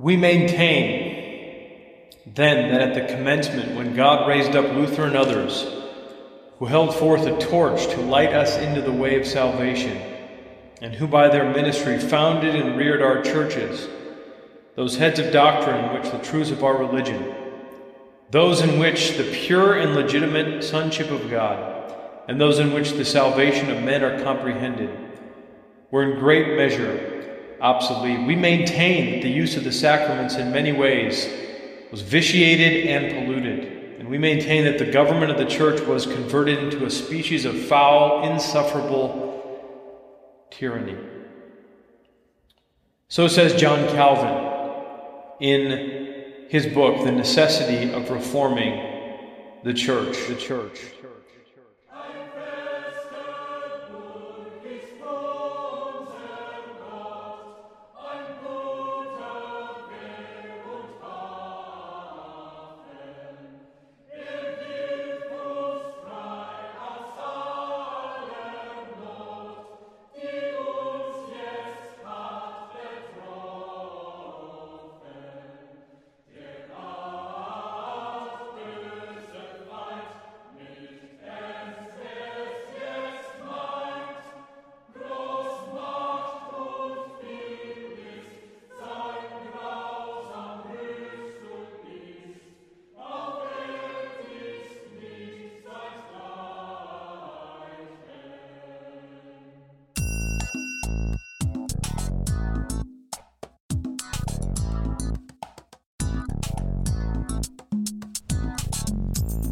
We maintain, then, that at the commencement, when God raised up Luther and others, who held forth a torch to light us into the way of salvation, and who by their ministry founded and reared our churches, those heads of doctrine in which the truths of our religion, those in which the pure and legitimate sonship of God, and those in which the salvation of men are comprehended, were in great measure obsolete. We maintain that the use of the sacraments in many ways was vitiated and polluted. And we maintain that the government of the church was converted into a species of foul, insufferable tyranny. So says John Calvin in his book, The Necessity of Reforming the Church. The Church.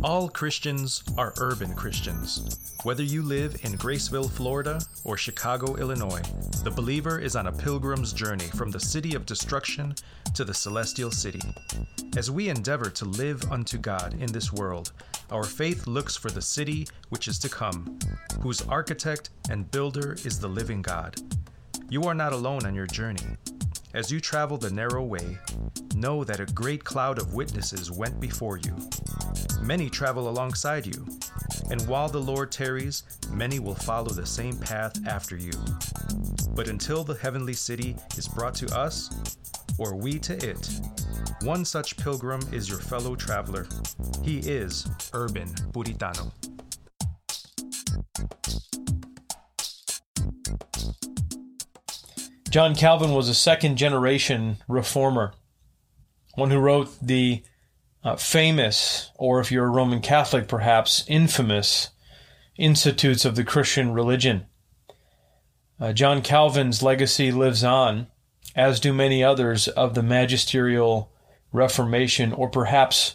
All Christians are urban Christians. Whether you live in Graceville, Florida, or Chicago, Illinois, the believer is on a pilgrim's journey from the city of destruction to the celestial city. As we endeavor to live unto God in this world, our faith looks for the city which is to come, whose architect and builder is the living God. You are not alone on your journey. As you travel the narrow way, know that a great cloud of witnesses went before you. Many travel alongside you, and while the Lord tarries, many will follow the same path after you. But until the heavenly city is brought to us, or we to it, one such pilgrim is your fellow traveler. He is Urban Puritano. John Calvin was a second generation reformer, one who wrote the uh, famous, or if you're a Roman Catholic, perhaps infamous, Institutes of the Christian Religion. Uh, John Calvin's legacy lives on, as do many others of the magisterial Reformation, or perhaps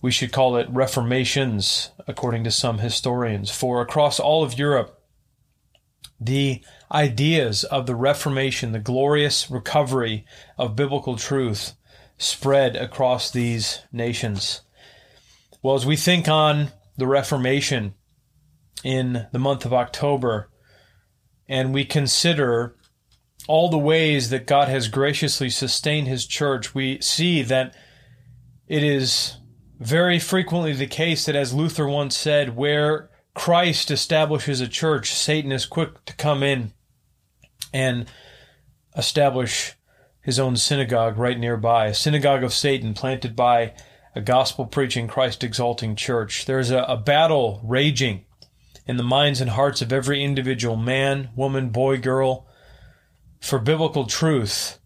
we should call it Reformations, according to some historians. For across all of Europe, the ideas of the Reformation, the glorious recovery of biblical truth, spread across these nations. Well, as we think on the Reformation in the month of October, and we consider all the ways that God has graciously sustained His church, we see that it is very frequently the case that, as Luther once said, where Christ establishes a church, Satan is quick to come in and establish his own synagogue right nearby, a synagogue of Satan planted by a gospel preaching, Christ exalting church. There's a, a, battle raging in the minds and hearts of every individual man, woman, boy, girl for biblical truth.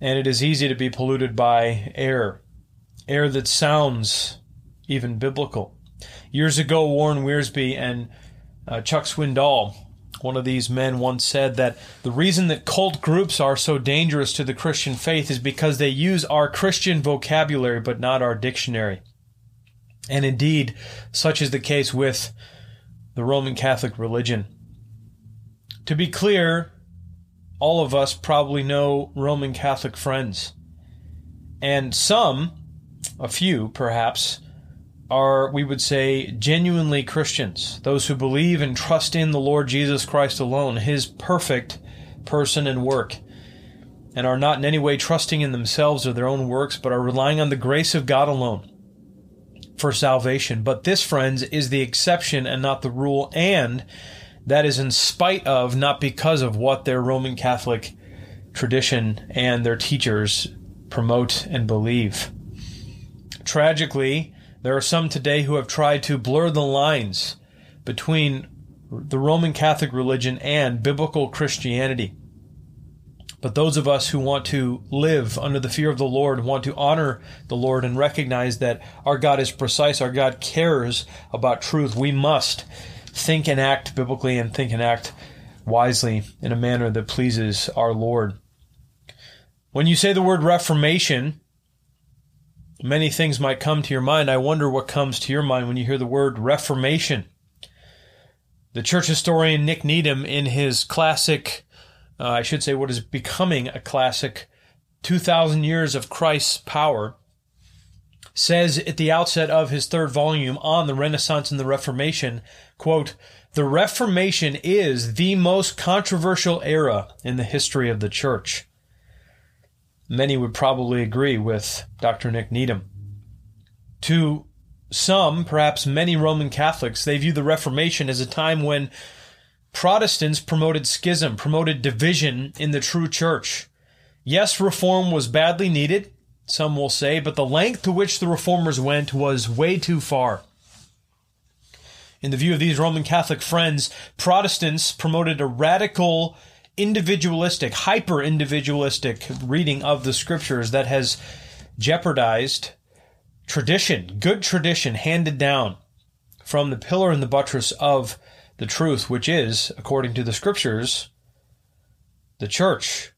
And it is easy to be polluted by air, air that sounds even biblical. Years ago, Warren Wiersbe and uh, Chuck Swindoll one of these men once said that the reason that cult groups are so dangerous to the Christian faith is because they use our Christian vocabulary but not our dictionary. And indeed, such is the case with the Roman Catholic religion. To be clear, all of us probably know Roman Catholic friends. And some, a few perhaps, are, we would say, genuinely Christians, those who believe and trust in the Lord Jesus Christ alone, his perfect person and work, and are not in any way trusting in themselves or their own works, but are relying on the grace of God alone for salvation. But this, friends, is the exception and not the rule, and that is in spite of, not because of what their Roman Catholic tradition and their teachers promote and believe. Tragically, there are some today who have tried to blur the lines between the Roman Catholic religion and biblical Christianity. But those of us who want to live under the fear of the Lord, want to honor the Lord, and recognize that our God is precise, our God cares about truth, we must think and act biblically and think and act wisely in a manner that pleases our Lord. When you say the word Reformation, many things might come to your mind. I wonder what comes to your mind when you hear the word Reformation. The church historian Nick Needham, in his classic uh, I should say, what is becoming a classic, 2,000 Years of Christ's Power, says at the outset of his third volume on the Renaissance and the Reformation, quote, the Reformation is the most controversial era in the history of the church. Many would probably agree with Dr. Nick Needham. To some, perhaps many Roman Catholics, they view the Reformation as a time when Protestants promoted schism, promoted division in the true church. Yes, reform was badly needed, some will say, but the length to which the reformers went was way too far. In the view of these Roman Catholic friends, Protestants promoted a radical, individualistic, hyper individualistic reading of the scriptures that has jeopardized tradition, good tradition handed down from the pillar and the buttress of the truth, which is, according to the scriptures, the church.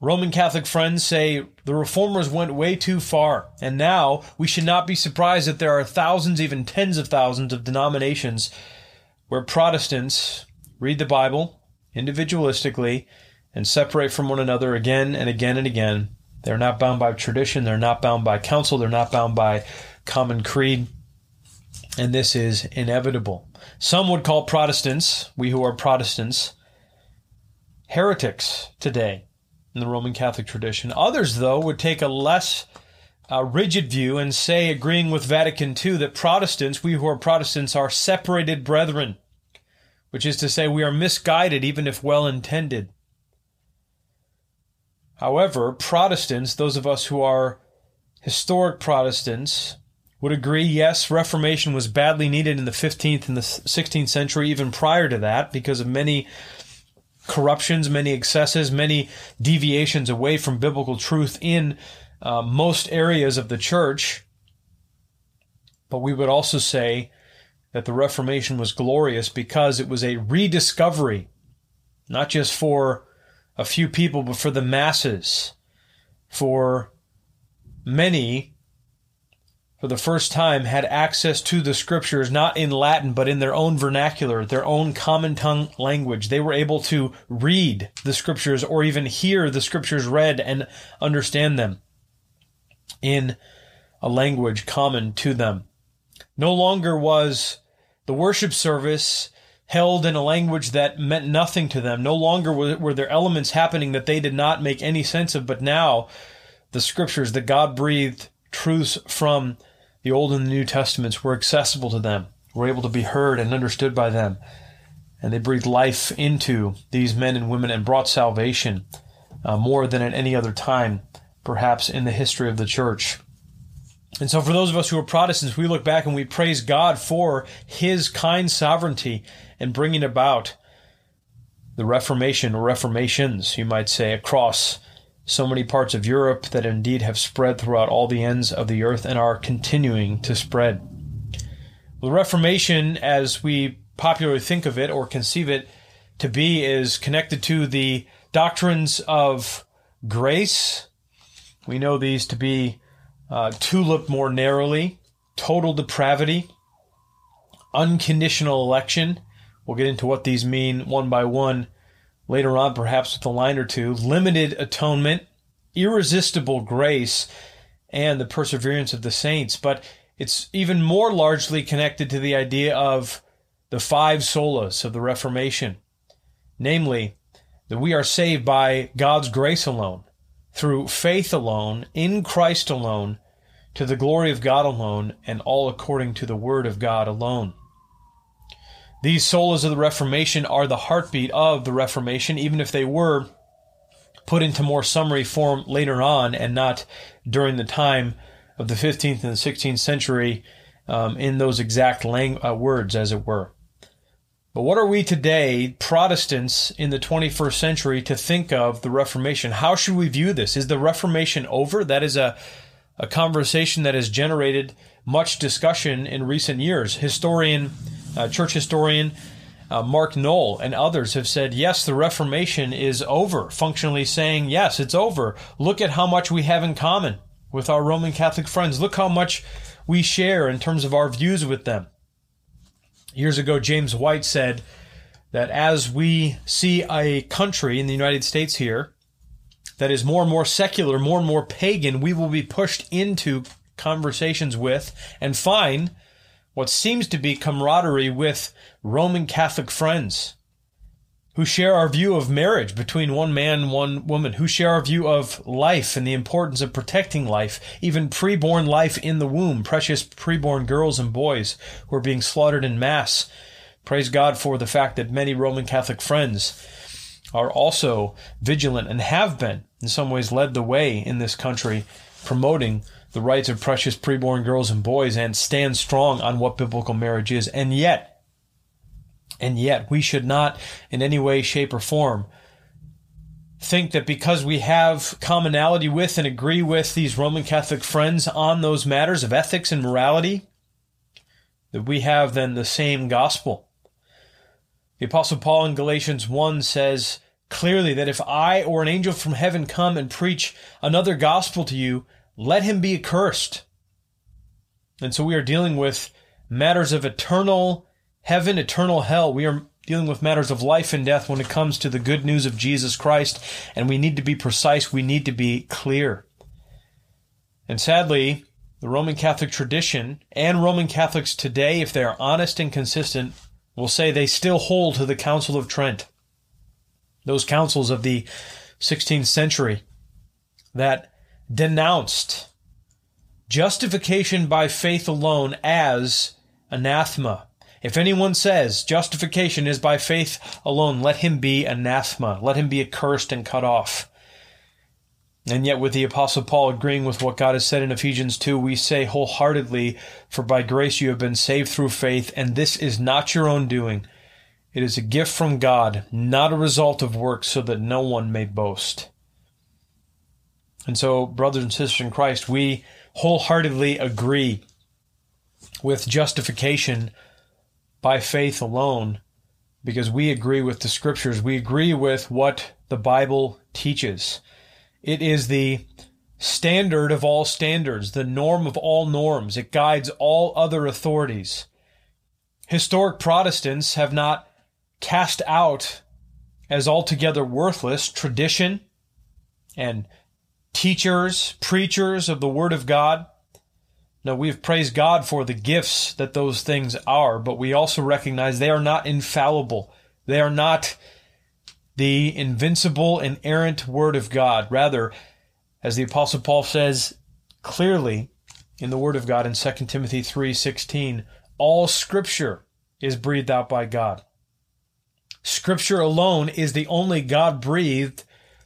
Roman Catholic friends say the reformers went way too far, and now we should not be surprised that there are thousands, even tens of thousands of denominations where Protestants read the Bible individualistically and separate from one another again and again and again. They're not bound by tradition, they're not bound by council, they're not bound by common creed, and this is inevitable. Some would call Protestants, we who are Protestants, heretics today in the Roman Catholic tradition. Others, though, would take a less uh, rigid view and say, agreeing with Vatican II, that Protestants, we who are Protestants, are separated brethren, which is to say, we are misguided even if well intended. However, Protestants, those of us who are historic Protestants, would agree, yes, Reformation was badly needed in the 15th and the 16th century, even prior to that, because of many corruptions, many excesses, many deviations away from biblical truth in uh, most areas of the church. But we would also say that the Reformation was glorious because it was a rediscovery, not just for a few people, but for the masses, for many for the first time had access to the scriptures not in Latin but in their own vernacular, their own common tongue language. They were able to read the scriptures or even hear the scriptures read and understand them in a language common to them. No longer was the worship service held in a language that meant nothing to them. No longer were there elements happening that they did not make any sense of, but now the scriptures, the God breathed truths from the Old and the New Testaments were accessible to them, were able to be heard and understood by them. And they breathed life into these men and women and brought salvation uh, more than at any other time, perhaps in the history of the church. And so, for those of us who are Protestants, we look back and we praise God for His kind sovereignty in bringing about the Reformation, or reformations, you might say, across so many parts of Europe that indeed have spread throughout all the ends of the earth and are continuing to spread. The Reformation, as we popularly think of it or conceive it to be, is connected to the doctrines of grace. We know these to be uh, tulip more narrowly, total depravity, unconditional election. We'll get into what these mean one by one later on, perhaps with a line or two, limited atonement, irresistible grace, and the perseverance of the saints. But it's even more largely connected to the idea of the five solas of the Reformation, namely, that we are saved by God's grace alone, through faith alone, in Christ alone, to the glory of God alone, and all according to the Word of God alone. These solas of the Reformation are the heartbeat of the Reformation, even if they were put into more summary form later on and not during the time of the 15th and the 16th century um, in those exact lang- uh, words, as it were. But what are we today, Protestants in the 21st century, to think of the Reformation? How should we view this? Is the Reformation over? That is a, a conversation that has generated much discussion in recent years. Historian, uh, church historian uh, Mark Noll and others have said, yes, the Reformation is over, functionally saying, yes, it's over. Look at how much we have in common with our Roman Catholic friends. Look how much we share in terms of our views with them. Years ago, James White said that as we see a country in the United States here that is more and more secular, more and more pagan, we will be pushed into conversations with and find what seems to be camaraderie with Roman Catholic friends who share our view of marriage between one man and one woman, who share our view of life and the importance of protecting life, even preborn life in the womb, precious preborn girls and boys who are being slaughtered in mass. Praise God for the fact that many Roman Catholic friends are also vigilant and have been, in some ways, led the way in this country, promoting the rights of precious preborn girls and boys and stand strong on what biblical marriage is. And yet, and yet, we should not in any way, shape, or form think that because we have commonality with and agree with these Roman Catholic friends on those matters of ethics and morality, that we have then the same gospel. The Apostle Paul in Galatians 1 says clearly that if I or an angel from heaven come and preach another gospel to you, let him be accursed. And so we are dealing with matters of eternal heaven, eternal hell. We are dealing with matters of life and death when it comes to the good news of Jesus Christ, and we need to be precise, we need to be clear. And sadly, the Roman Catholic tradition and Roman Catholics today, if they are honest and consistent, will say they still hold to the Council of Trent. Those councils of the 16th century that denounced justification by faith alone as anathema. If anyone says justification is by faith alone, let him be anathema. Let him be accursed and cut off. And yet, with the Apostle Paul agreeing with what God has said in Ephesians 2, we say wholeheartedly, For by grace you have been saved through faith, and this is not your own doing. It is a gift from God, not a result of works, so that no one may boast. And so, brothers and sisters in Christ, we wholeheartedly agree with justification by faith alone because we agree with the scriptures. We agree with what the Bible teaches. It is the standard of all standards, the norm of all norms. It guides all other authorities. Historic Protestants have not cast out as altogether worthless tradition and teachers, preachers of the Word of God. Now, we've praised God for the gifts that those things are, but we also recognize they are not infallible. They are not the invincible, inerrant Word of God. Rather, as the Apostle Paul says clearly in the Word of God in 2 Timothy 3:16, all Scripture is breathed out by God. Scripture alone is the only God breathed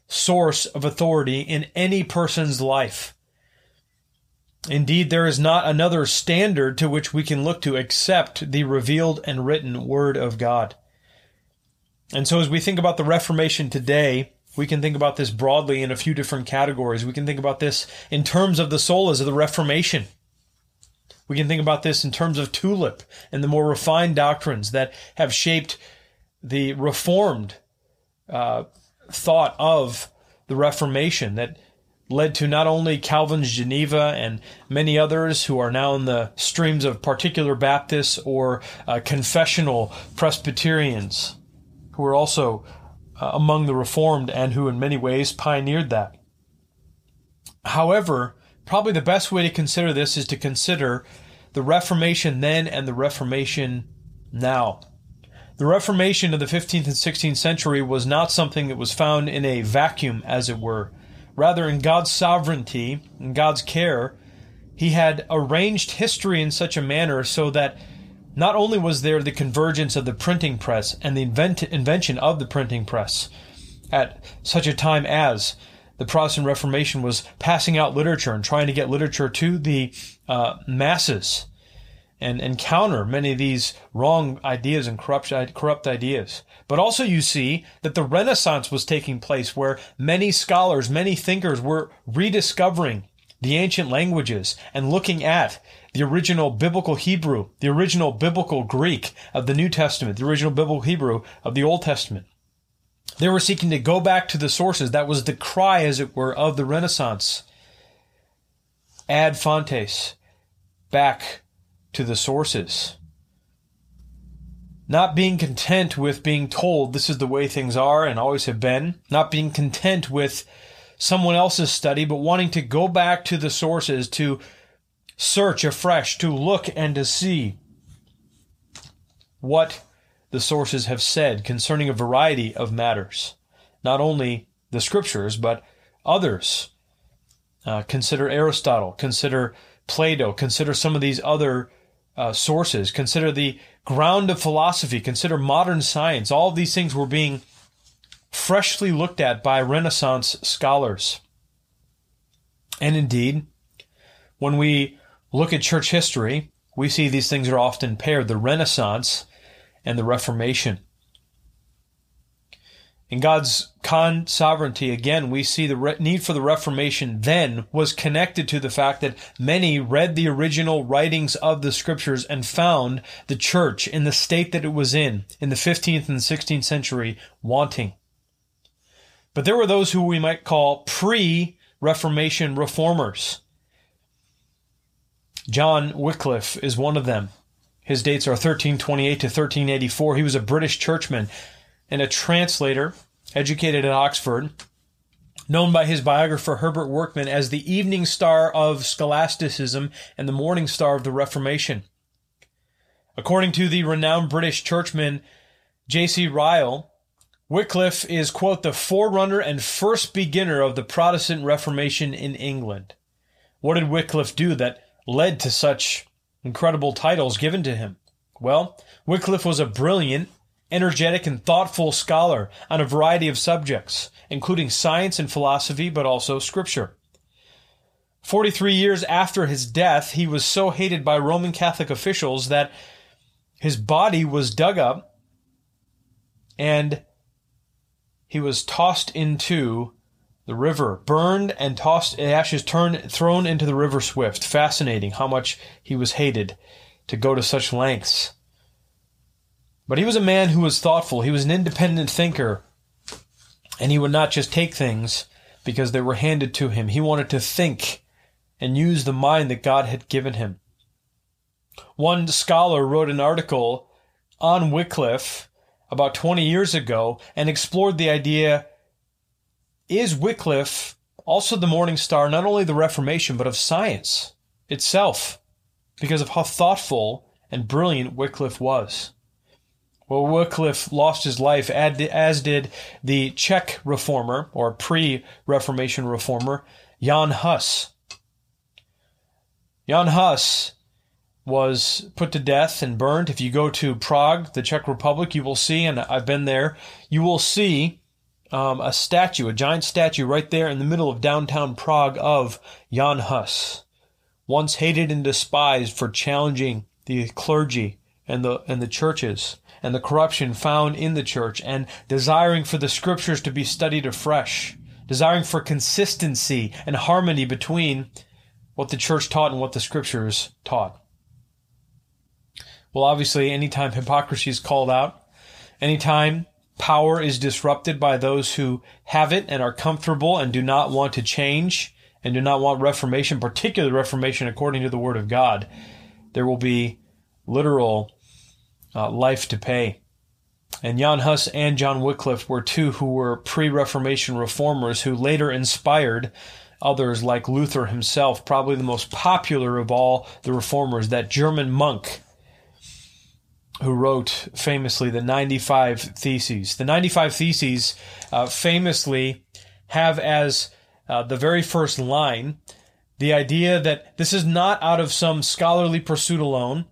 source of authority in any person's life. Indeed, there is not another standard to which we can look to except the revealed and written Word of God. And so, as we think about the Reformation today, we can think about this broadly in a few different categories. We can think about this in terms of the solas of the Reformation. We can think about this in terms of tulip and the more refined doctrines that have shaped the Reformed uh, thought of the Reformation that led to not only Calvin's Geneva and many others who are now in the streams of particular Baptists or uh, confessional Presbyterians who are also uh, among the Reformed and who in many ways pioneered that. However, probably the best way to consider this is to consider the Reformation then and the Reformation now. The Reformation of the 15th and 16th century was not something that was found in a vacuum, as it were. Rather, in God's sovereignty, in God's care, He had arranged history in such a manner so that not only was there the convergence of the printing press and the invent- invention of the printing press, at such a time as the Protestant Reformation was passing out literature and trying to get literature to the uh, masses and, and counter many of these wrong ideas and corrupt, corrupt ideas. But also you see that the Renaissance was taking place where many scholars, many thinkers were rediscovering the ancient languages and looking at the original biblical Hebrew, the original biblical Greek of the New Testament, the original biblical Hebrew of the Old Testament. They were seeking to go back to the sources. That was the cry, as it were, of the Renaissance. Ad fontes, back to the sources. Not being content with being told this is the way things are and always have been. Not being content with someone else's study, but wanting to go back to the sources to search afresh, to look and to see what the sources have said concerning a variety of matters. Not only the scriptures, but others. Uh, consider Aristotle, consider Plato, consider some of these other uh, sources, consider the ground of philosophy, consider modern science. All of these things were being freshly looked at by Renaissance scholars. And indeed, when we look at church history, we see these things are often paired the Renaissance and the Reformation. In God's con sovereignty, again, we see the re- need for the Reformation then was connected to the fact that many read the original writings of the scriptures and found the church in the state that it was in, in the 15th and 16th century, wanting. But there were those who we might call pre Reformation reformers. John Wycliffe is one of them. His dates are 1328 to 1384. He was a British churchman and a translator, educated at Oxford, known by his biographer Herbert Workman as the evening star of scholasticism and the morning star of the Reformation. According to the renowned British churchman J.C. Ryle, Wycliffe is, quote, the forerunner and first beginner of the Protestant Reformation in England. What did Wycliffe do that led to such incredible titles given to him? Well, Wycliffe was a brilliant, energetic, and thoughtful scholar on a variety of subjects, including science and philosophy, but also scripture. 43 years after his death, he was so hated by Roman Catholic officials that his body was dug up and he was tossed into the river, burned and tossed, ashes turned, thrown into the river swift. Fascinating how much he was hated to go to such lengths. But he was a man who was thoughtful. He was an independent thinker. And he would not just take things because they were handed to him. He wanted to think and use the mind that God had given him. One scholar wrote an article on Wycliffe about 20 years ago and explored the idea is Wycliffe also the morning star, not only the Reformation, but of science itself, because of how thoughtful and brilliant Wycliffe was. Well, Wycliffe lost his life, as did the Czech reformer, or pre Reformation reformer, Jan Hus. Jan Hus was put to death and burned. If you go to Prague, the Czech Republic, you will see, and I've been there, you will see um, a statue, a giant statue right there in the middle of downtown Prague of Jan Hus, once hated and despised for challenging the clergy and the and the churches and the corruption found in the church and desiring for the scriptures to be studied afresh, desiring for consistency and harmony between what the church taught and what the scriptures taught. Well, obviously, anytime hypocrisy is called out, anytime power is disrupted by those who have it and are comfortable and do not want to change and do not want reformation, particularly reformation according to the word of God, there will be literal uh, life to pay. And Jan Hus and John Wycliffe were two who were pre Reformation reformers who later inspired others like Luther himself, probably the most popular of all the reformers, that German monk who wrote famously the 95 Theses. The 95 Theses uh, famously have as uh, the very first line the idea that this is not out of some scholarly pursuit alone,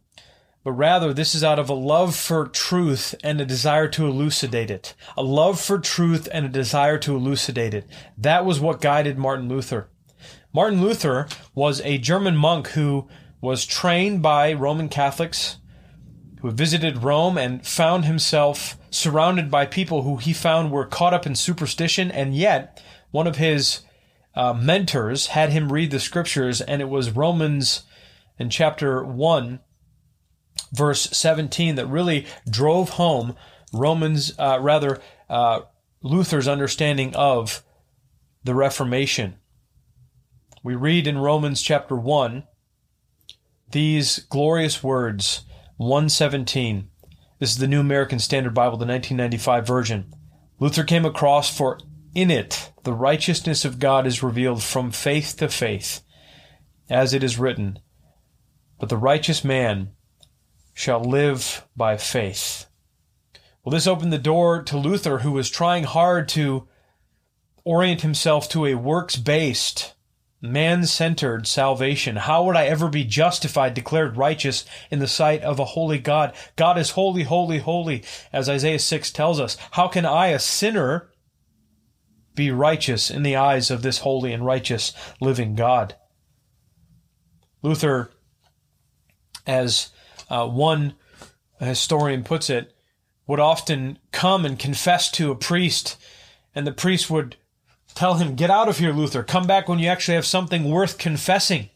but rather this is out of a love for truth and a desire to elucidate it. A love for truth and a desire to elucidate it. That was what guided Martin Luther. Martin Luther was a German monk who was trained by Roman Catholics, who visited Rome and found himself surrounded by people who he found were caught up in superstition, and yet one of his uh, mentors had him read the scriptures, and it was Romans in chapter 1 verse 17 that really drove home Romans, uh, rather, uh, Luther's understanding of the Reformation. We read in Romans chapter 1 these glorious words, 117. This is the New American Standard Bible, the 1995 version. Luther came across, for in it the righteousness of God is revealed from faith to faith, as it is written, But the righteous man shall live by faith. Well, this opened the door to Luther, who was trying hard to orient himself to a works based, man centered salvation. How would I ever be justified, declared righteous in the sight of a holy God? God is holy, holy, holy, as Isaiah 6 tells us. How can I, a sinner, be righteous in the eyes of this holy and righteous living God? Luther, as uh, one historian puts it, would often come and confess to a priest, and the priest would tell him, Get out of here, Luther. Come back when you actually have something worth confessing.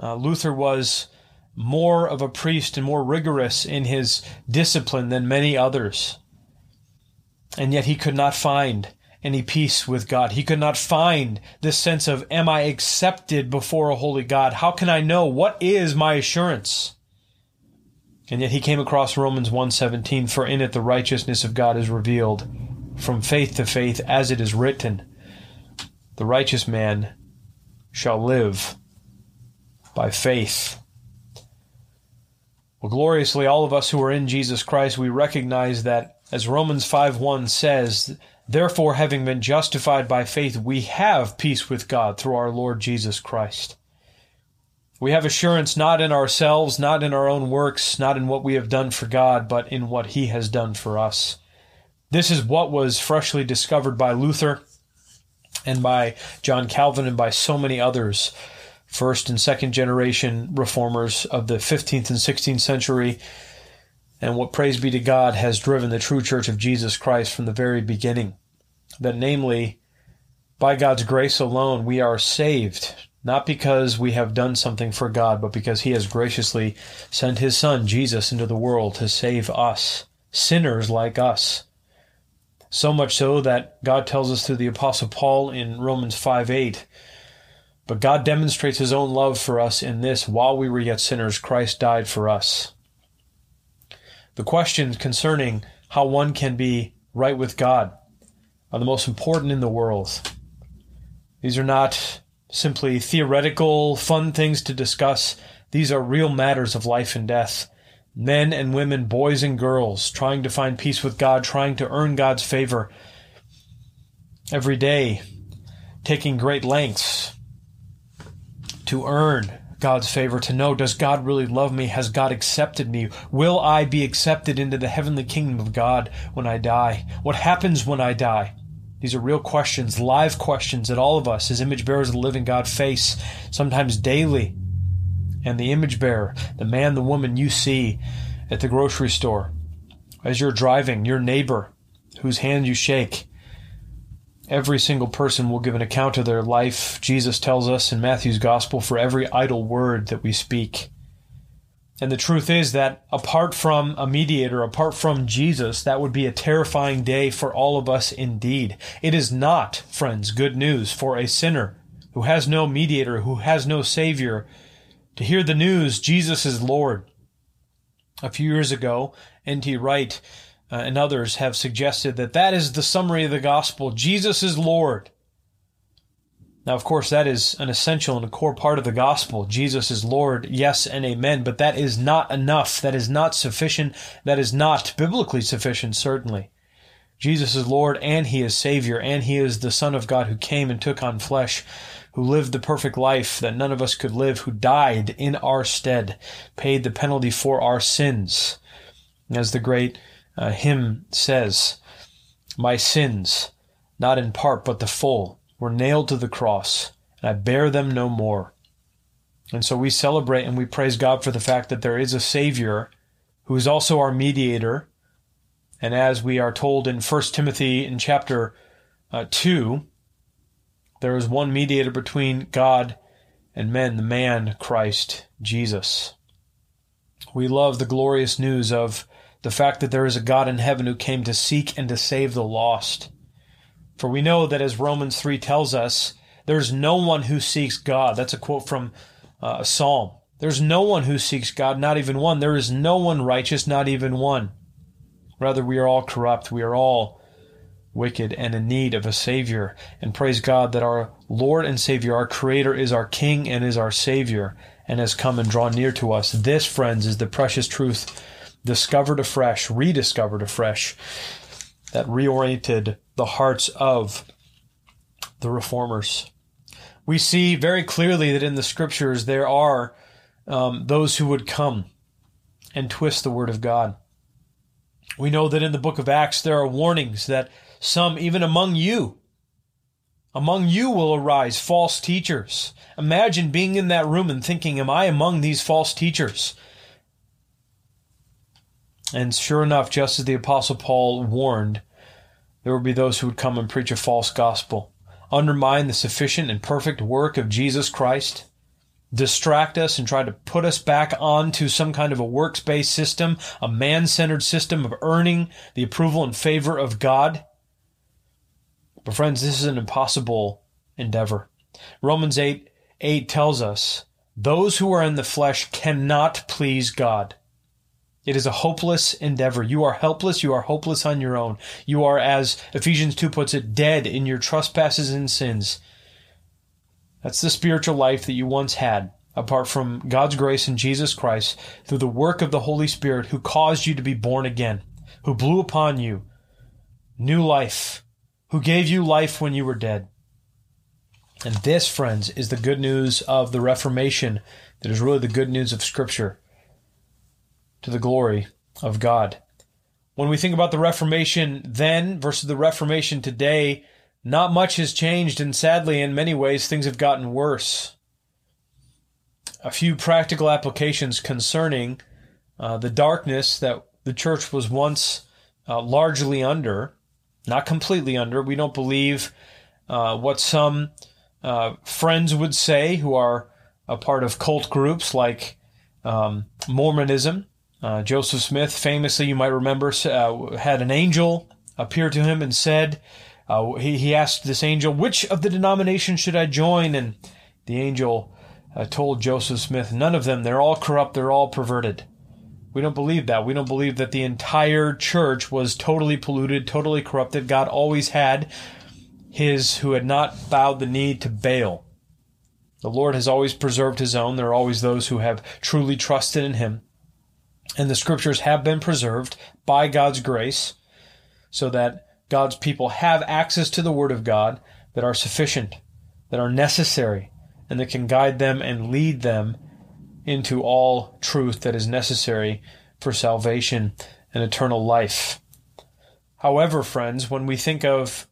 Uh, Luther was more of a priest and more rigorous in his discipline than many others. And yet he could not find any peace with God. He could not find this sense of, am I accepted before a holy God? How can I know? What is my assurance? And yet he came across Romans 1:17 for in it the righteousness of God is revealed from faith to faith as it is written the righteous man shall live by faith. Well gloriously all of us who are in Jesus Christ we recognize that as Romans 5:1 says therefore having been justified by faith we have peace with God through our Lord Jesus Christ. We have assurance not in ourselves, not in our own works, not in what we have done for God, but in what He has done for us. This is what was freshly discovered by Luther and by John Calvin and by so many others, first and second generation reformers of the 15th and 16th century, and what, praise be to God, has driven the true church of Jesus Christ from the very beginning. That, namely, by God's grace alone, we are saved not because we have done something for God, but because He has graciously sent His Son, Jesus, into the world to save us, sinners like us. So much so that God tells us through the Apostle Paul in Romans 5 8, but God demonstrates His own love for us in this while we were yet sinners, Christ died for us. The questions concerning how one can be right with God are the most important in the world. These are not simply theoretical, fun things to discuss. These are real matters of life and death. Men and women, boys and girls, trying to find peace with God, trying to earn God's favor every day, taking great lengths to earn God's favor, to know, does God really love me? Has God accepted me? Will I be accepted into the heavenly kingdom of God when I die? What happens when I die? These are real questions, live questions that all of us, as image bearers of the living God, face sometimes daily. And the image bearer, the man, the woman you see at the grocery store, as you're driving, your neighbor whose hand you shake, every single person will give an account of their life, Jesus tells us in Matthew's gospel, for every idle word that we speak. And the truth is that apart from a mediator, apart from Jesus, that would be a terrifying day for all of us indeed. It is not, friends, good news for a sinner who has no mediator, who has no savior, to hear the news Jesus is Lord. A few years ago, N.T. Wright uh, and others have suggested that that is the summary of the gospel. Jesus is Lord. Now, of course, that is an essential and a core part of the gospel. Jesus is Lord, yes and amen, but that is not enough. That is not sufficient. That is not biblically sufficient, certainly. Jesus is Lord and He is Savior and He is the Son of God who came and took on flesh who lived the perfect life that none of us could live, who died in our stead, paid the penalty for our sins. As the great uh, hymn says, My sins, not in part but the full, were nailed to the cross, and I bear them no more. And so we celebrate and we praise God for the fact that there is a Savior who is also our mediator. And as we are told in 1 Timothy in chapter uh, 2, there is one mediator between God and men, the man Christ Jesus. We love the glorious news of the fact that there is a God in heaven who came to seek and to save the lost. For we know that as Romans 3 tells us, there's no one who seeks God. That's a quote from uh, a psalm. There's no one who seeks God, not even one. There is no one righteous, not even one. Rather, we are all corrupt. We are all wicked and in need of a Savior. And praise God that our Lord and Savior, our Creator, is our King and is our Savior and has come and drawn near to us. This, friends, is the precious truth discovered afresh, rediscovered afresh, that reoriented the hearts of the reformers. We see very clearly that in the scriptures there are um, those who would come and twist the word of God. We know that in the book of Acts there are warnings that some, even among you, among you will arise false teachers. Imagine being in that room and thinking, Am I among these false teachers? And sure enough, just as the Apostle Paul warned, there would be those who would come and preach a false gospel, undermine the sufficient and perfect work of Jesus Christ, distract us and try to put us back onto some kind of a works based system, a man centered system of earning the approval and favor of God. But, friends, this is an impossible endeavor. Romans 8 8 tells us those who are in the flesh cannot please God. It is a hopeless endeavor. You are helpless. You are hopeless on your own. You are, as Ephesians 2 puts it, dead in your trespasses and sins. That's the spiritual life that you once had, apart from God's grace in Jesus Christ, through the work of the Holy Spirit who caused you to be born again, who blew upon you new life, who gave you life when you were dead. And this, friends, is the good news of the Reformation that is really the good news of Scripture to the glory of God. When we think about the Reformation then versus the Reformation today, not much has changed, and sadly, in many ways, things have gotten worse. A few practical applications concerning uh, the darkness that the church was once uh, largely under, not completely under. We don't believe uh, what some uh, friends would say who are a part of cult groups like um, Mormonism uh, Joseph Smith, famously, you might remember, uh, had an angel appear to him and said, uh, he, he asked this angel, which of the denominations should I join? And the angel uh, told Joseph Smith, none of them. They're all corrupt. They're all perverted. We don't believe that. We don't believe that the entire church was totally polluted, totally corrupted. God always had his who had not bowed the knee to Baal. The Lord has always preserved his own. There are always those who have truly trusted in him and the scriptures have been preserved by God's grace so that God's people have access to the Word of God that are sufficient, that are necessary, and that can guide them and lead them into all truth that is necessary for salvation and eternal life. However, friends, when we think of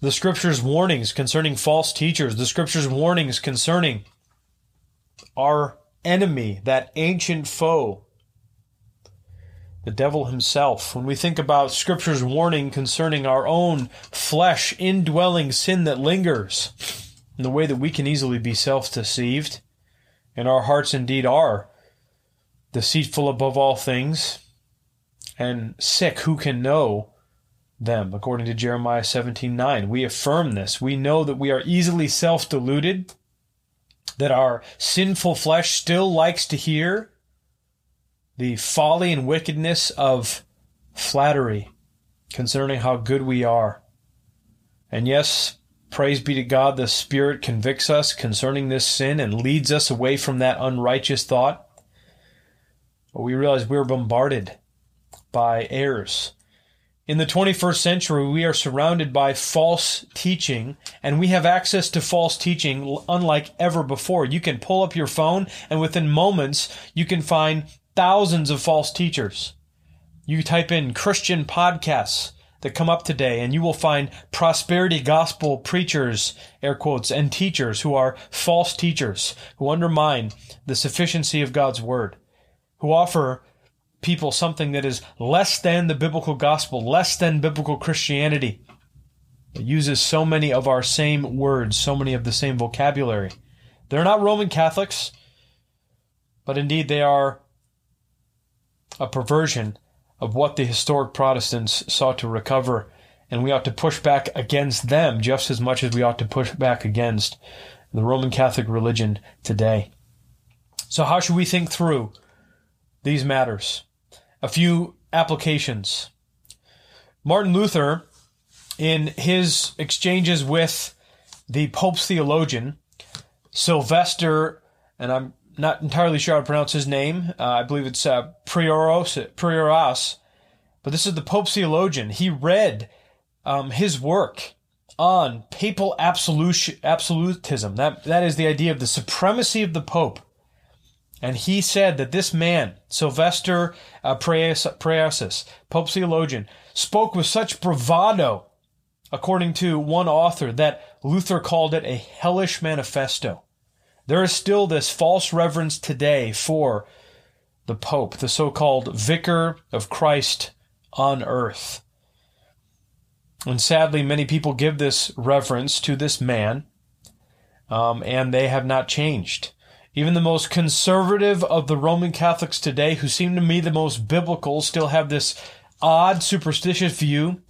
the scriptures' warnings concerning false teachers, the scriptures' warnings concerning our enemy, that ancient foe the devil himself. When we think about Scripture's warning concerning our own flesh, indwelling sin that lingers, and the way that we can easily be self deceived, and our hearts indeed are deceitful above all things, and sick, who can know them? According to Jeremiah 17 9. We affirm this. We know that we are easily self deluded, that our sinful flesh still likes to hear the folly and wickedness of flattery concerning how good we are. And yes, praise be to God, the Spirit convicts us concerning this sin and leads us away from that unrighteous thought. But we realize we're bombarded by errors In the 21st century, we are surrounded by false teaching, and we have access to false teaching unlike ever before. You can pull up your phone, and within moments, you can find thousands of false teachers. You type in Christian podcasts that come up today, and you will find prosperity gospel preachers, air quotes, and teachers who are false teachers, who undermine the sufficiency of God's word, who offer people something that is less than the biblical gospel, less than biblical Christianity. It uses so many of our same words, so many of the same vocabulary. They're not Roman Catholics, but indeed they are a perversion of what the historic Protestants sought to recover, and we ought to push back against them just as much as we ought to push back against the Roman Catholic religion today. So, how should we think through these matters? a few applications. Martin Luther, in his exchanges with the Pope's theologian, Sylvester, and I'm not entirely sure how to pronounce his name. Uh, I believe it's uh, Prioros, Prioras, but this is the Pope's theologian. He read um, his work on papal absolutism. That that is the idea of the supremacy of the Pope and he said that this man, Sylvester uh, Praeasis, Pope theologian, spoke with such bravado, according to one author, that Luther called it a hellish manifesto. There is still this false reverence today for the Pope, the so called vicar of Christ on earth. And sadly, many people give this reverence to this man, um, and they have not changed. Even the most conservative of the Roman Catholics today, who seem to me the most biblical, still have this odd, superstitious view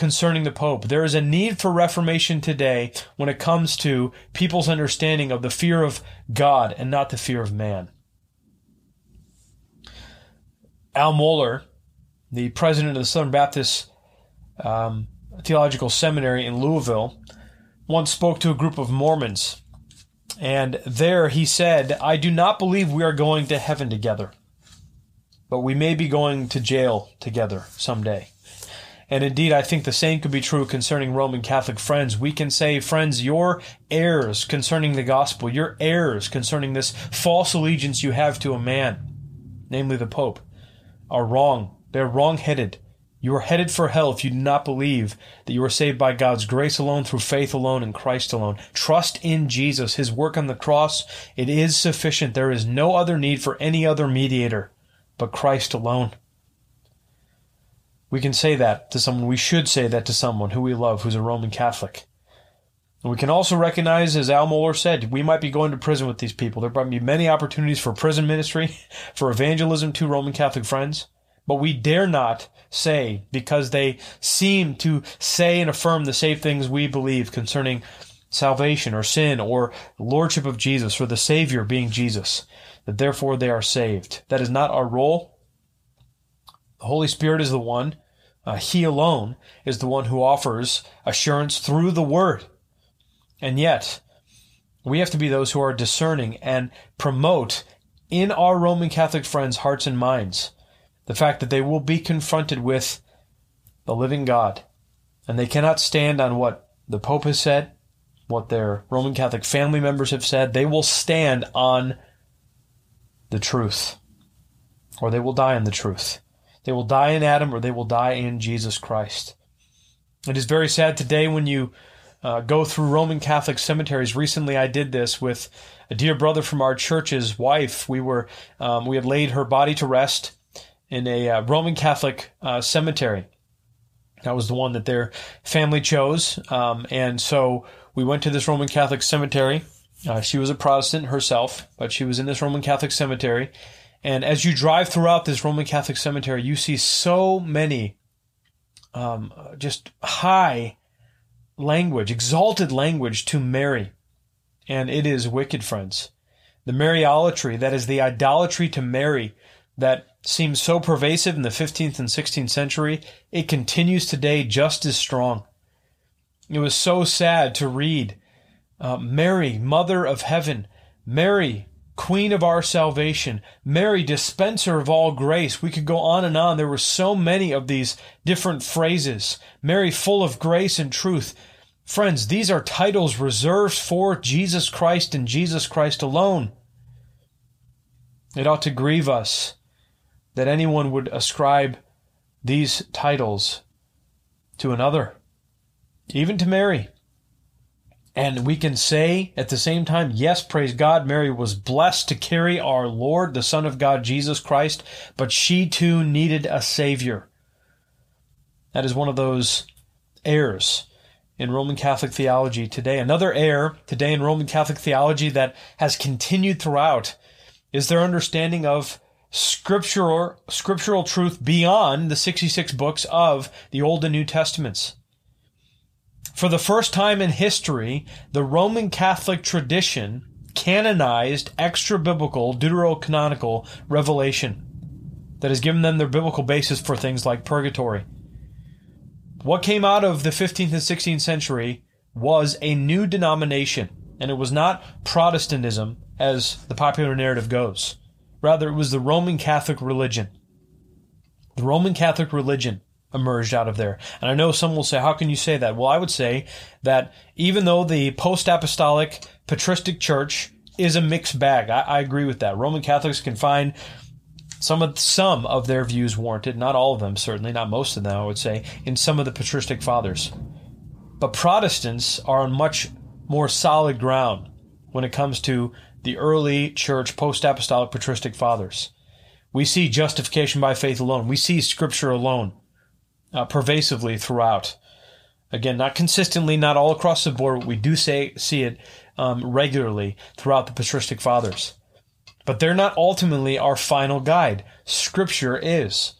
concerning the Pope. There is a need for reformation today when it comes to people's understanding of the fear of God and not the fear of man. Al Mohler, the president of the Southern Baptist um, Theological Seminary in Louisville, once spoke to a group of Mormons and there he said, I do not believe we are going to heaven together, but we may be going to jail together someday. And indeed, I think the same could be true concerning Roman Catholic friends. We can say, friends, your errors concerning the gospel, your errors concerning this false allegiance you have to a man, namely the Pope, are wrong. They're wrong headed. You are headed for hell if you do not believe that you are saved by God's grace alone, through faith alone, in Christ alone. Trust in Jesus, His work on the cross. It is sufficient. There is no other need for any other mediator but Christ alone. We can say that to someone. We should say that to someone who we love, who's a Roman Catholic. And we can also recognize, as Al Mohler said, we might be going to prison with these people. There might be many opportunities for prison ministry, for evangelism to Roman Catholic friends. But we dare not say, because they seem to say and affirm the same things we believe concerning salvation or sin or lordship of Jesus or the Savior being Jesus, that therefore they are saved. That is not our role. The Holy Spirit is the one, uh, He alone is the one who offers assurance through the Word. And yet, we have to be those who are discerning and promote in our Roman Catholic friends' hearts and minds the fact that they will be confronted with the living God, and they cannot stand on what the Pope has said, what their Roman Catholic family members have said. They will stand on the truth, or they will die in the truth. They will die in Adam, or they will die in Jesus Christ. It is very sad today when you uh, go through Roman Catholic cemeteries. Recently, I did this with a dear brother from our church's wife. We were um, we had laid her body to rest in a uh, Roman Catholic uh, cemetery. That was the one that their family chose. Um, and so we went to this Roman Catholic cemetery. Uh, she was a Protestant herself, but she was in this Roman Catholic cemetery. And as you drive throughout this Roman Catholic cemetery, you see so many um, just high language, exalted language to Mary. And it is wicked, friends. The Mariolatry, that is the idolatry to Mary, that seems so pervasive in the 15th and 16th century, it continues today just as strong. It was so sad to read uh, Mary, Mother of Heaven, Mary, Queen of our salvation, Mary, dispenser of all grace. We could go on and on. There were so many of these different phrases. Mary, full of grace and truth. Friends, these are titles reserved for Jesus Christ and Jesus Christ alone. It ought to grieve us that anyone would ascribe these titles to another, even to Mary. And we can say at the same time, yes, praise God, Mary was blessed to carry our Lord, the Son of God, Jesus Christ, but she too needed a Savior. That is one of those errors in Roman Catholic theology today. Another error today in Roman Catholic theology that has continued throughout is their understanding of scriptural scriptural truth beyond the 66 books of the Old and New Testaments. For the first time in history, the Roman Catholic tradition canonized extra biblical deuterocanonical revelation that has given them their biblical basis for things like purgatory. What came out of the 15th and 16th century was a new denomination, and it was not Protestantism as the popular narrative goes. Rather, it was the Roman Catholic religion. The Roman Catholic religion emerged out of there. And I know some will say, how can you say that? Well, I would say that even though the post apostolic patristic church is a mixed bag, I, I, agree with that. Roman Catholics can find some of some of their views warranted, not all of them, certainly not most of them, I would say, in some of the patristic fathers. But Protestants are on much more solid ground when it comes to the early church post apostolic patristic fathers. We see justification by faith alone. We see scripture alone uh, pervasively throughout. Again, not consistently, not all across the board, but we do say, see it um, regularly throughout the patristic fathers. But they're not ultimately our final guide. Scripture is.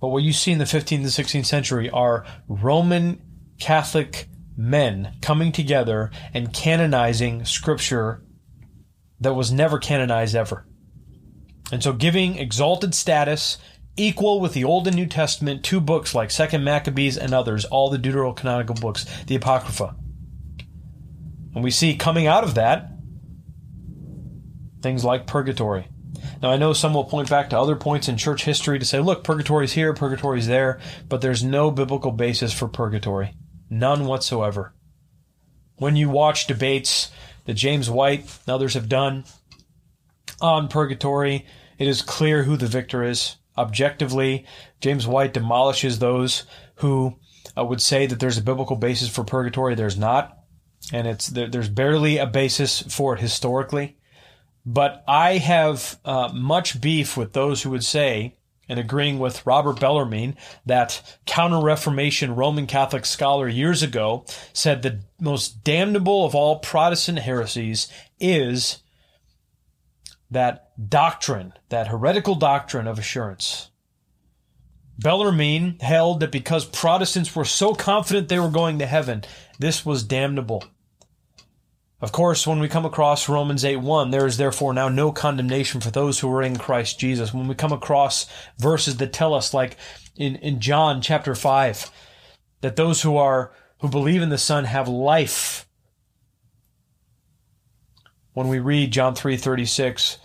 But what you see in the 15th and 16th century are Roman Catholic men coming together and canonizing scripture that was never canonized ever. And so giving exalted status equal with the Old and New Testament, two books like Second Maccabees and others, all the deuterocanonical books, the Apocrypha. And we see coming out of that things like purgatory. Now, I know some will point back to other points in church history to say, look, purgatory's here, purgatory's there, but there's no biblical basis for purgatory. None whatsoever. When you watch debates that James White and others have done on purgatory, it is clear who the victor is objectively. James White demolishes those who uh, would say that there's a biblical basis for purgatory. There's not, and it's there, there's barely a basis for it historically. But I have uh, much beef with those who would say, and agreeing with Robert Bellarmine, that Counter Reformation Roman Catholic scholar years ago said the most damnable of all Protestant heresies is that doctrine, that heretical doctrine of assurance. Bellarmine held that because Protestants were so confident they were going to heaven, this was damnable. Of course, when we come across Romans 8 1, there is therefore now no condemnation for those who are in Christ Jesus. When we come across verses that tell us, like in, in John chapter 5, that those who are who believe in the Son have life. When we read John 3 36,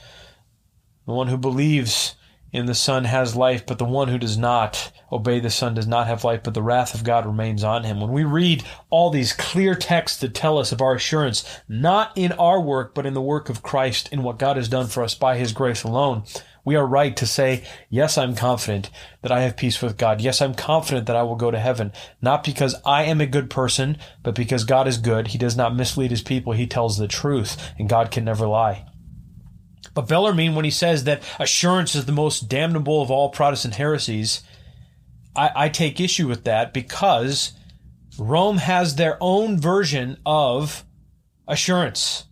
the one who believes in the Son has life, but the one who does not obey the Son does not have life, but the wrath of God remains on him. When we read all these clear texts that tell us of our assurance, not in our work, but in the work of Christ, in what God has done for us by his grace alone, we are right to say, yes, I'm confident that I have peace with God. Yes, I'm confident that I will go to heaven, not because I am a good person, but because God is good. He does not mislead his people. He tells the truth, and God can never lie. But Bellarmine, when he says that assurance is the most damnable of all Protestant heresies, I, I take issue with that because Rome has their own version of assurance.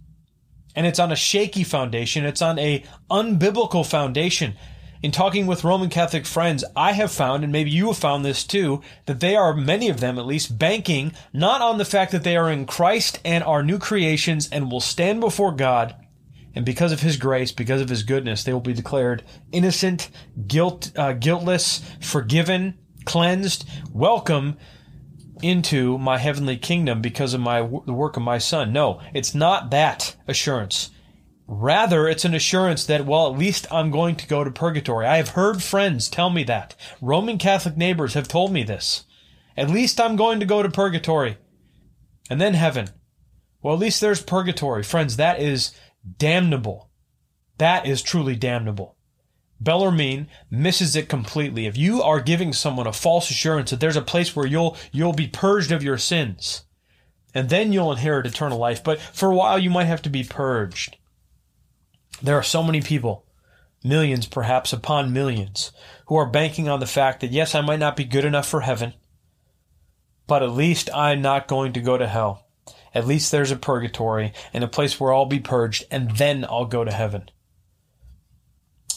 And it's on a shaky foundation. It's on a unbiblical foundation. In talking with Roman Catholic friends, I have found, and maybe you have found this too, that they are, many of them at least, banking not on the fact that they are in Christ and are new creations and will stand before God, and because of his grace, because of his goodness, they will be declared innocent, guilt, uh, guiltless, forgiven, cleansed, welcome into my heavenly kingdom because of my the work of my son. No, it's not that assurance. Rather, it's an assurance that, well, at least I'm going to go to purgatory. I have heard friends tell me that. Roman Catholic neighbors have told me this. At least I'm going to go to purgatory. And then heaven. Well, at least there's purgatory. Friends, that is damnable. That is truly damnable. Bellarmine misses it completely. If you are giving someone a false assurance that there's a place where you'll you'll be purged of your sins, and then you'll inherit eternal life, but for a while you might have to be purged. There are so many people, millions perhaps upon millions, who are banking on the fact that yes, I might not be good enough for heaven, but at least I'm not going to go to hell. At least there's a purgatory and a place where I'll be purged, and then I'll go to heaven.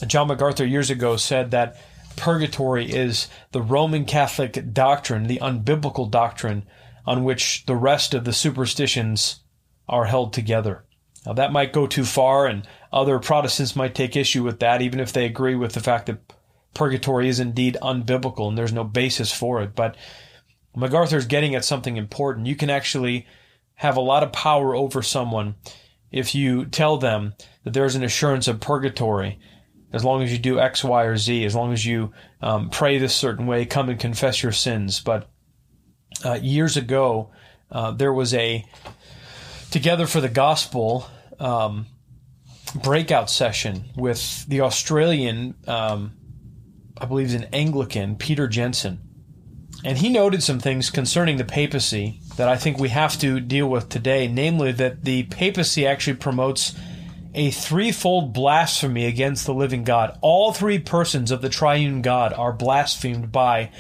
John MacArthur years ago said that purgatory is the Roman Catholic doctrine, the unbiblical doctrine on which the rest of the superstitions are held together. Now, that might go too far, and other Protestants might take issue with that, even if they agree with the fact that purgatory is indeed unbiblical and there's no basis for it. But MacArthur's getting at something important. You can actually have a lot of power over someone if you tell them that there's an assurance of purgatory as long as you do X, Y, or Z, as long as you um, pray this certain way, come and confess your sins. But uh, years ago, uh, there was a Together for the Gospel um, breakout session with the Australian, um, I believe, an Anglican, Peter Jensen. And he noted some things concerning the papacy that I think we have to deal with today, namely that the papacy actually promotes a threefold blasphemy against the living God. All three persons of the triune God are blasphemed by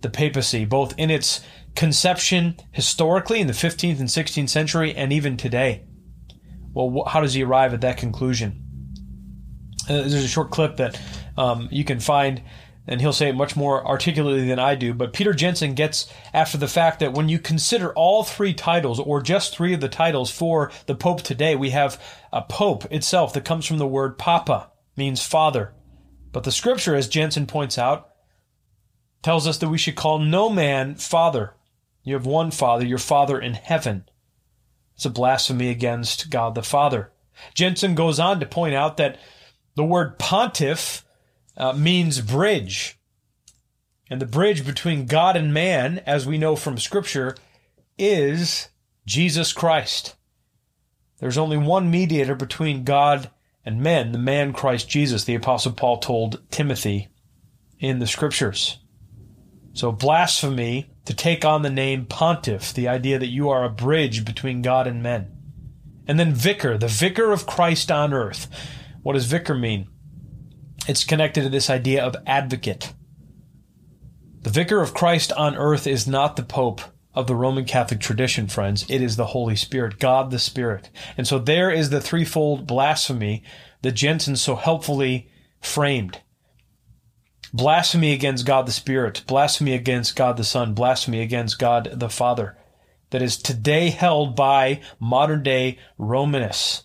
the papacy, both in its conception historically in the 15th and 16th century and even today. Well, how does he arrive at that conclusion? Uh, there's a short clip that um, you can find and he'll say it much more articulately than I do. But Peter Jensen gets after the fact that when you consider all three titles, or just three of the titles for the Pope today, we have a Pope itself that comes from the word Papa, means father. But the scripture, as Jensen points out, tells us that we should call no man father. You have one father, your father in heaven. It's a blasphemy against God the Father. Jensen goes on to point out that the word pontiff uh, means bridge. And the bridge between God and man, as we know from Scripture, is Jesus Christ. There's only one mediator between God and men, the man Christ Jesus, the Apostle Paul told Timothy in the Scriptures. So, blasphemy to take on the name pontiff, the idea that you are a bridge between God and men. And then vicar, the vicar of Christ on earth. What does vicar mean? It's connected to this idea of advocate. The vicar of Christ on earth is not the Pope of the Roman Catholic tradition, friends. It is the Holy Spirit, God the Spirit. And so there is the threefold blasphemy that Jensen so helpfully framed. Blasphemy against God the Spirit, blasphemy against God the Son, blasphemy against God the Father, that is today held by modern day Romanists.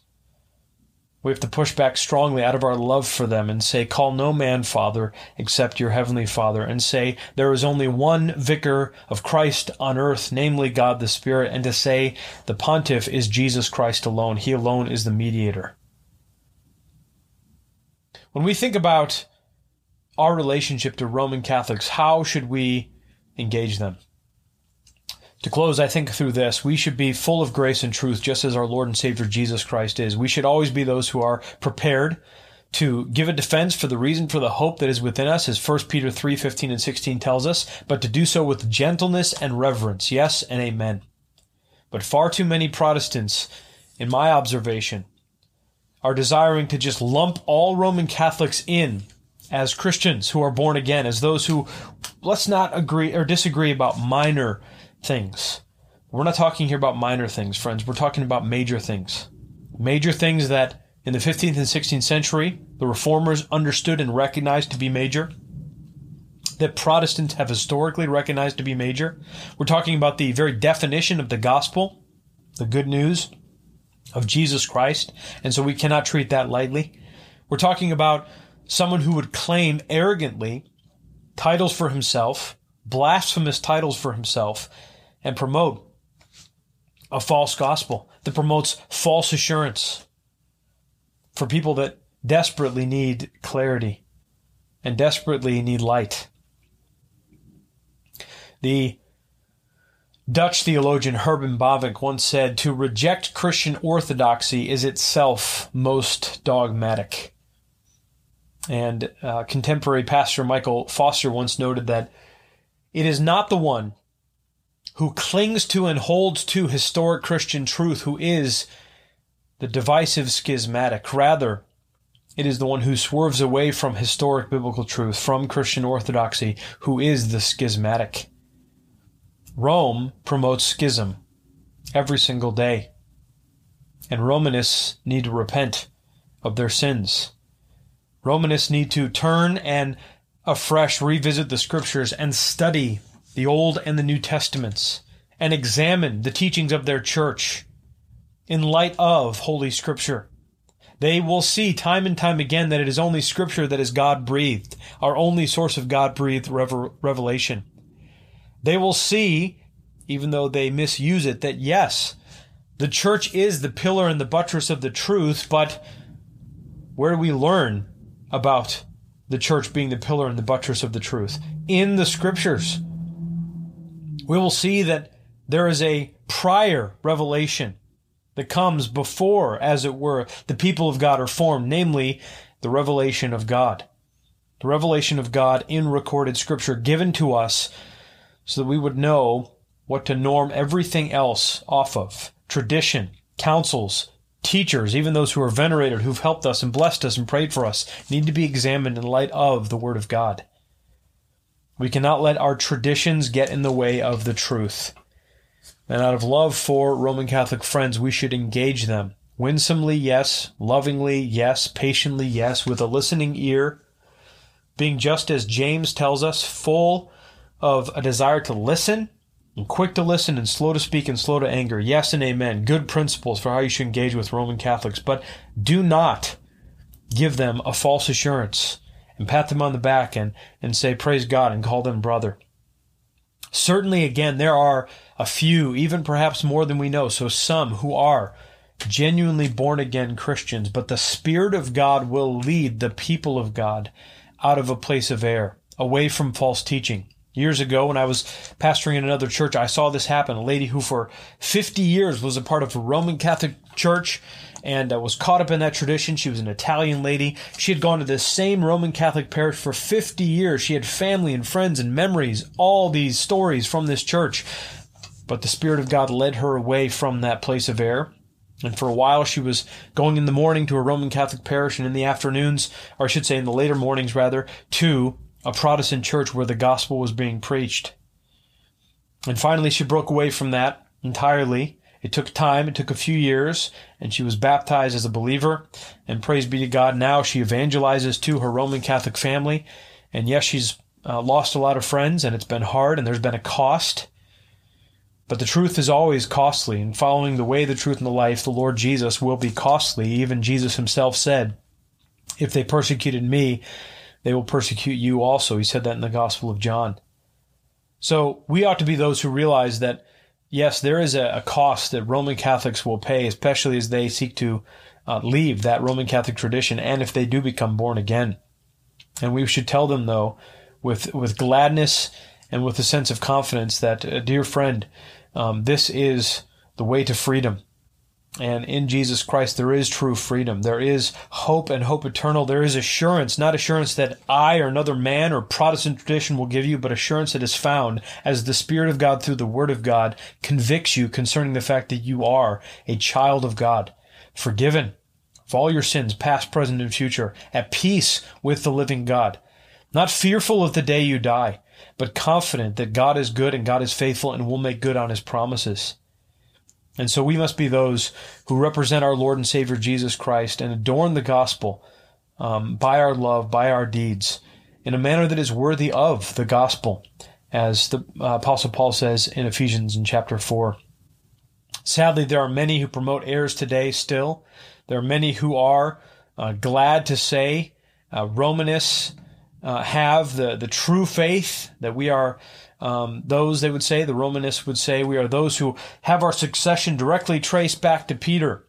We have to push back strongly out of our love for them and say, Call no man Father except your heavenly Father, and say, There is only one vicar of Christ on earth, namely God the Spirit, and to say, The pontiff is Jesus Christ alone. He alone is the mediator. When we think about our relationship to Roman Catholics, how should we engage them? To close, I think through this, we should be full of grace and truth, just as our Lord and Savior Jesus Christ is. We should always be those who are prepared to give a defense for the reason for the hope that is within us, as 1 Peter 3 15 and 16 tells us, but to do so with gentleness and reverence. Yes and amen. But far too many Protestants, in my observation, are desiring to just lump all Roman Catholics in as Christians who are born again, as those who, let's not agree or disagree about minor things. We're not talking here about minor things, friends. We're talking about major things. Major things that in the 15th and 16th century, the reformers understood and recognized to be major, that Protestants have historically recognized to be major. We're talking about the very definition of the gospel, the good news of Jesus Christ, and so we cannot treat that lightly. We're talking about someone who would claim arrogantly titles for himself, blasphemous titles for himself, and promote a false gospel that promotes false assurance for people that desperately need clarity and desperately need light. The Dutch theologian Herman Bavinck once said, To reject Christian orthodoxy is itself most dogmatic. And uh, contemporary pastor Michael Foster once noted that it is not the one who clings to and holds to historic Christian truth who is the divisive schismatic. Rather, it is the one who swerves away from historic biblical truth, from Christian orthodoxy, who is the schismatic. Rome promotes schism every single day. And Romanists need to repent of their sins. Romanists need to turn and afresh revisit the scriptures and study the Old and the New Testaments and examine the teachings of their church in light of Holy Scripture. They will see time and time again that it is only Scripture that is God breathed, our only source of God breathed revelation. They will see, even though they misuse it, that yes, the church is the pillar and the buttress of the truth, but where do we learn about the church being the pillar and the buttress of the truth? In the Scriptures. We will see that there is a prior revelation that comes before, as it were, the people of God are formed, namely the revelation of God. The revelation of God in recorded scripture given to us so that we would know what to norm everything else off of. Tradition, councils, teachers, even those who are venerated, who've helped us and blessed us and prayed for us, need to be examined in light of the Word of God. We cannot let our traditions get in the way of the truth. And out of love for Roman Catholic friends, we should engage them. Winsomely, yes. Lovingly, yes. Patiently, yes. With a listening ear. Being just as James tells us, full of a desire to listen, and quick to listen, and slow to speak, and slow to anger. Yes and amen. Good principles for how you should engage with Roman Catholics. But do not give them a false assurance and pat them on the back and, and say, Praise God, and call them brother. Certainly, again, there are a few, even perhaps more than we know, so some who are genuinely born again Christians, but the Spirit of God will lead the people of God out of a place of error, away from false teaching. Years ago, when I was pastoring in another church, I saw this happen. A lady who for 50 years was a part of a Roman Catholic church and uh, was caught up in that tradition. She was an Italian lady. She had gone to the same Roman Catholic parish for 50 years. She had family and friends and memories, all these stories from this church. But the Spirit of God led her away from that place of error. And for a while, she was going in the morning to a Roman Catholic parish, and in the afternoons, or I should say in the later mornings rather, to a Protestant church where the gospel was being preached. And finally, she broke away from that entirely it took time, it took a few years, and she was baptized as a believer. And praise be to God, now she evangelizes to her Roman Catholic family. And yes, she's uh, lost a lot of friends, and it's been hard, and there's been a cost. But the truth is always costly, and following the way, the truth, and the life, the Lord Jesus will be costly. Even Jesus himself said, If they persecuted me, they will persecute you also. He said that in the Gospel of John. So we ought to be those who realize that yes, there is a, cost that Roman Catholics will pay, especially as they seek to uh, leave that Roman Catholic tradition and if they do become born again. And we should tell them, though, with, with gladness and with a sense of confidence that, uh, dear friend, um, this is the way to freedom. And in Jesus Christ, there is true freedom. There is hope and hope eternal. There is assurance, not assurance that I or another man or Protestant tradition will give you, but assurance that is found as the Spirit of God through the Word of God convicts you concerning the fact that you are a child of God, forgiven of all your sins, past, present, and future, at peace with the living God, not fearful of the day you die, but confident that God is good and God is faithful and will make good on his promises. And so we must be those who represent our Lord and Savior Jesus Christ and adorn the gospel um, by our love, by our deeds, in a manner that is worthy of the gospel, as the uh, Apostle Paul says in Ephesians in chapter 4. Sadly, there are many who promote errors today still. There are many who are uh, glad to say uh, Romanists uh, have the, the true faith, that we are Um, those, they would say, the Romanists would say, we are those who have our succession directly traced back to Peter.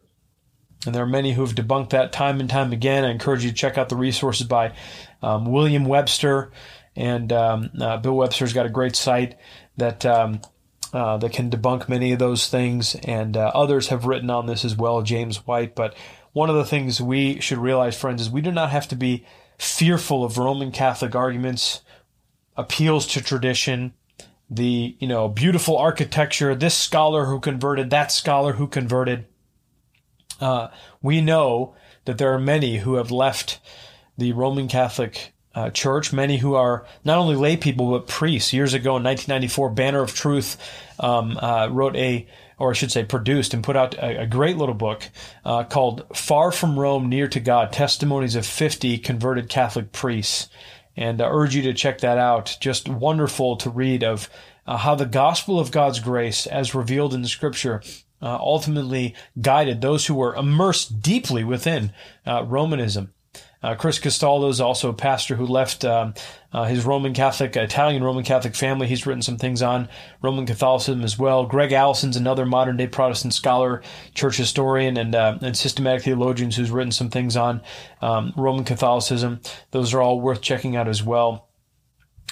And there are many who have debunked that time and time again. I encourage you to check out the resources by um, William Webster. And um, uh, Bill Webster's got a great site that um, uh, that can debunk many of those things. And uh, others have written on this as well, James White. But one of the things we should realize, friends, is we do not have to be fearful of Roman Catholic arguments, appeals to tradition, the you know beautiful architecture, this scholar who converted, that scholar who converted. Uh, we know that there are many who have left the Roman Catholic uh, Church, many who are not only lay people but priests. Years ago in 1994, Banner of Truth um, uh, wrote a, or I should say, produced and put out a, a great little book uh, called "Far from Rome, Near to God: Testimonies of 50 Converted Catholic Priests." And I urge you to check that out. Just wonderful to read of uh, how the gospel of God's grace, as revealed in the Scripture, uh, ultimately guided those who were immersed deeply within uh, Romanism. Uh, Chris Castaldo is also a pastor who left um, uh, his Roman Catholic, Italian Roman Catholic family. He's written some things on Roman Catholicism as well. Gregg Allison's another modern day Protestant scholar, church historian, and uh, and systematic theologian who's written some things on um, Roman Catholicism. Those are all worth checking out as well.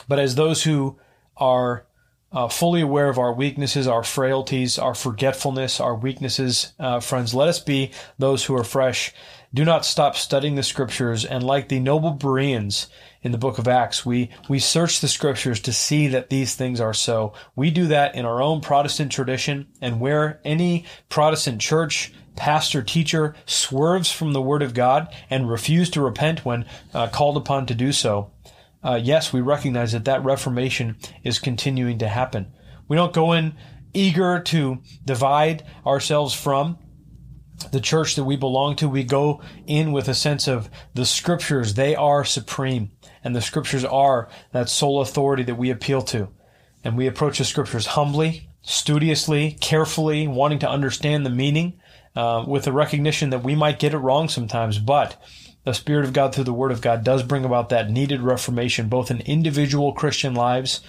But as those who are uh, fully aware of our weaknesses, our frailties, our forgetfulness, our weaknesses, uh, friends, let us be those who are fresh do not stop studying the scriptures. And like the noble Bereans in the book of Acts, we, we search the scriptures to see that these things are so. We do that in our own Protestant tradition. And where any Protestant church, pastor, teacher swerves from the word of God and refuse to repent when uh, called upon to do so, uh, yes, we recognize that that reformation is continuing to happen. We don't go in eager to divide ourselves from the church that we belong to, we go in with a sense of the scriptures. They are supreme, and the scriptures are that sole authority that we appeal to. And we approach the scriptures humbly, studiously, carefully, wanting to understand the meaning, uh, with the recognition that we might get it wrong sometimes, but the Spirit of God through the Word of God does bring about that needed reformation, both in individual Christian lives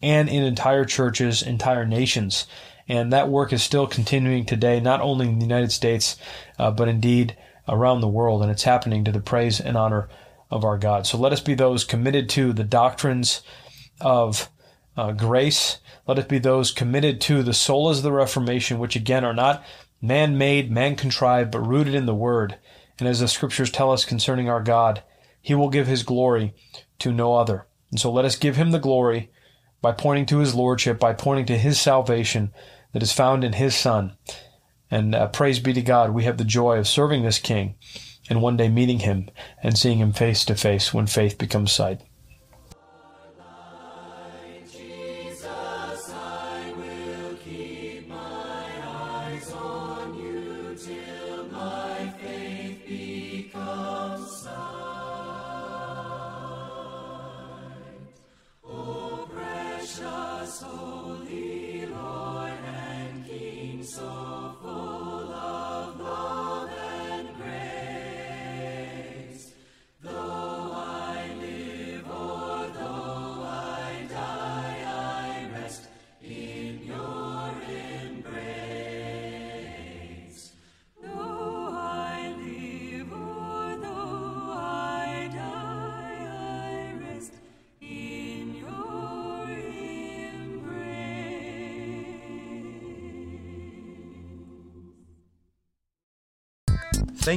and in entire churches, entire nations. And that work is still continuing today, not only in the United States, uh, but indeed around the world. And it's happening to the praise and honor of our God. So let us be those committed to the doctrines of uh, grace. Let us be those committed to the solas of the Reformation, which again are not man made, man contrived, but rooted in the Word. And as the scriptures tell us concerning our God, He will give His glory to no other. And so let us give Him the glory by pointing to his lordship, by pointing to his salvation that is found in his Son. And uh, praise be to God, we have the joy of serving this King and one day meeting him and seeing him face to face when faith becomes sight.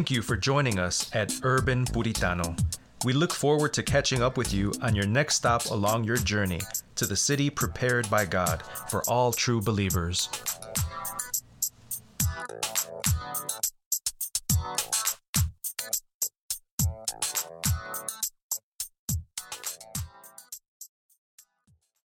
Thank you for joining us at Urban Puritano. We look forward to catching up with you on your next stop along your journey to the city prepared by God for all true believers.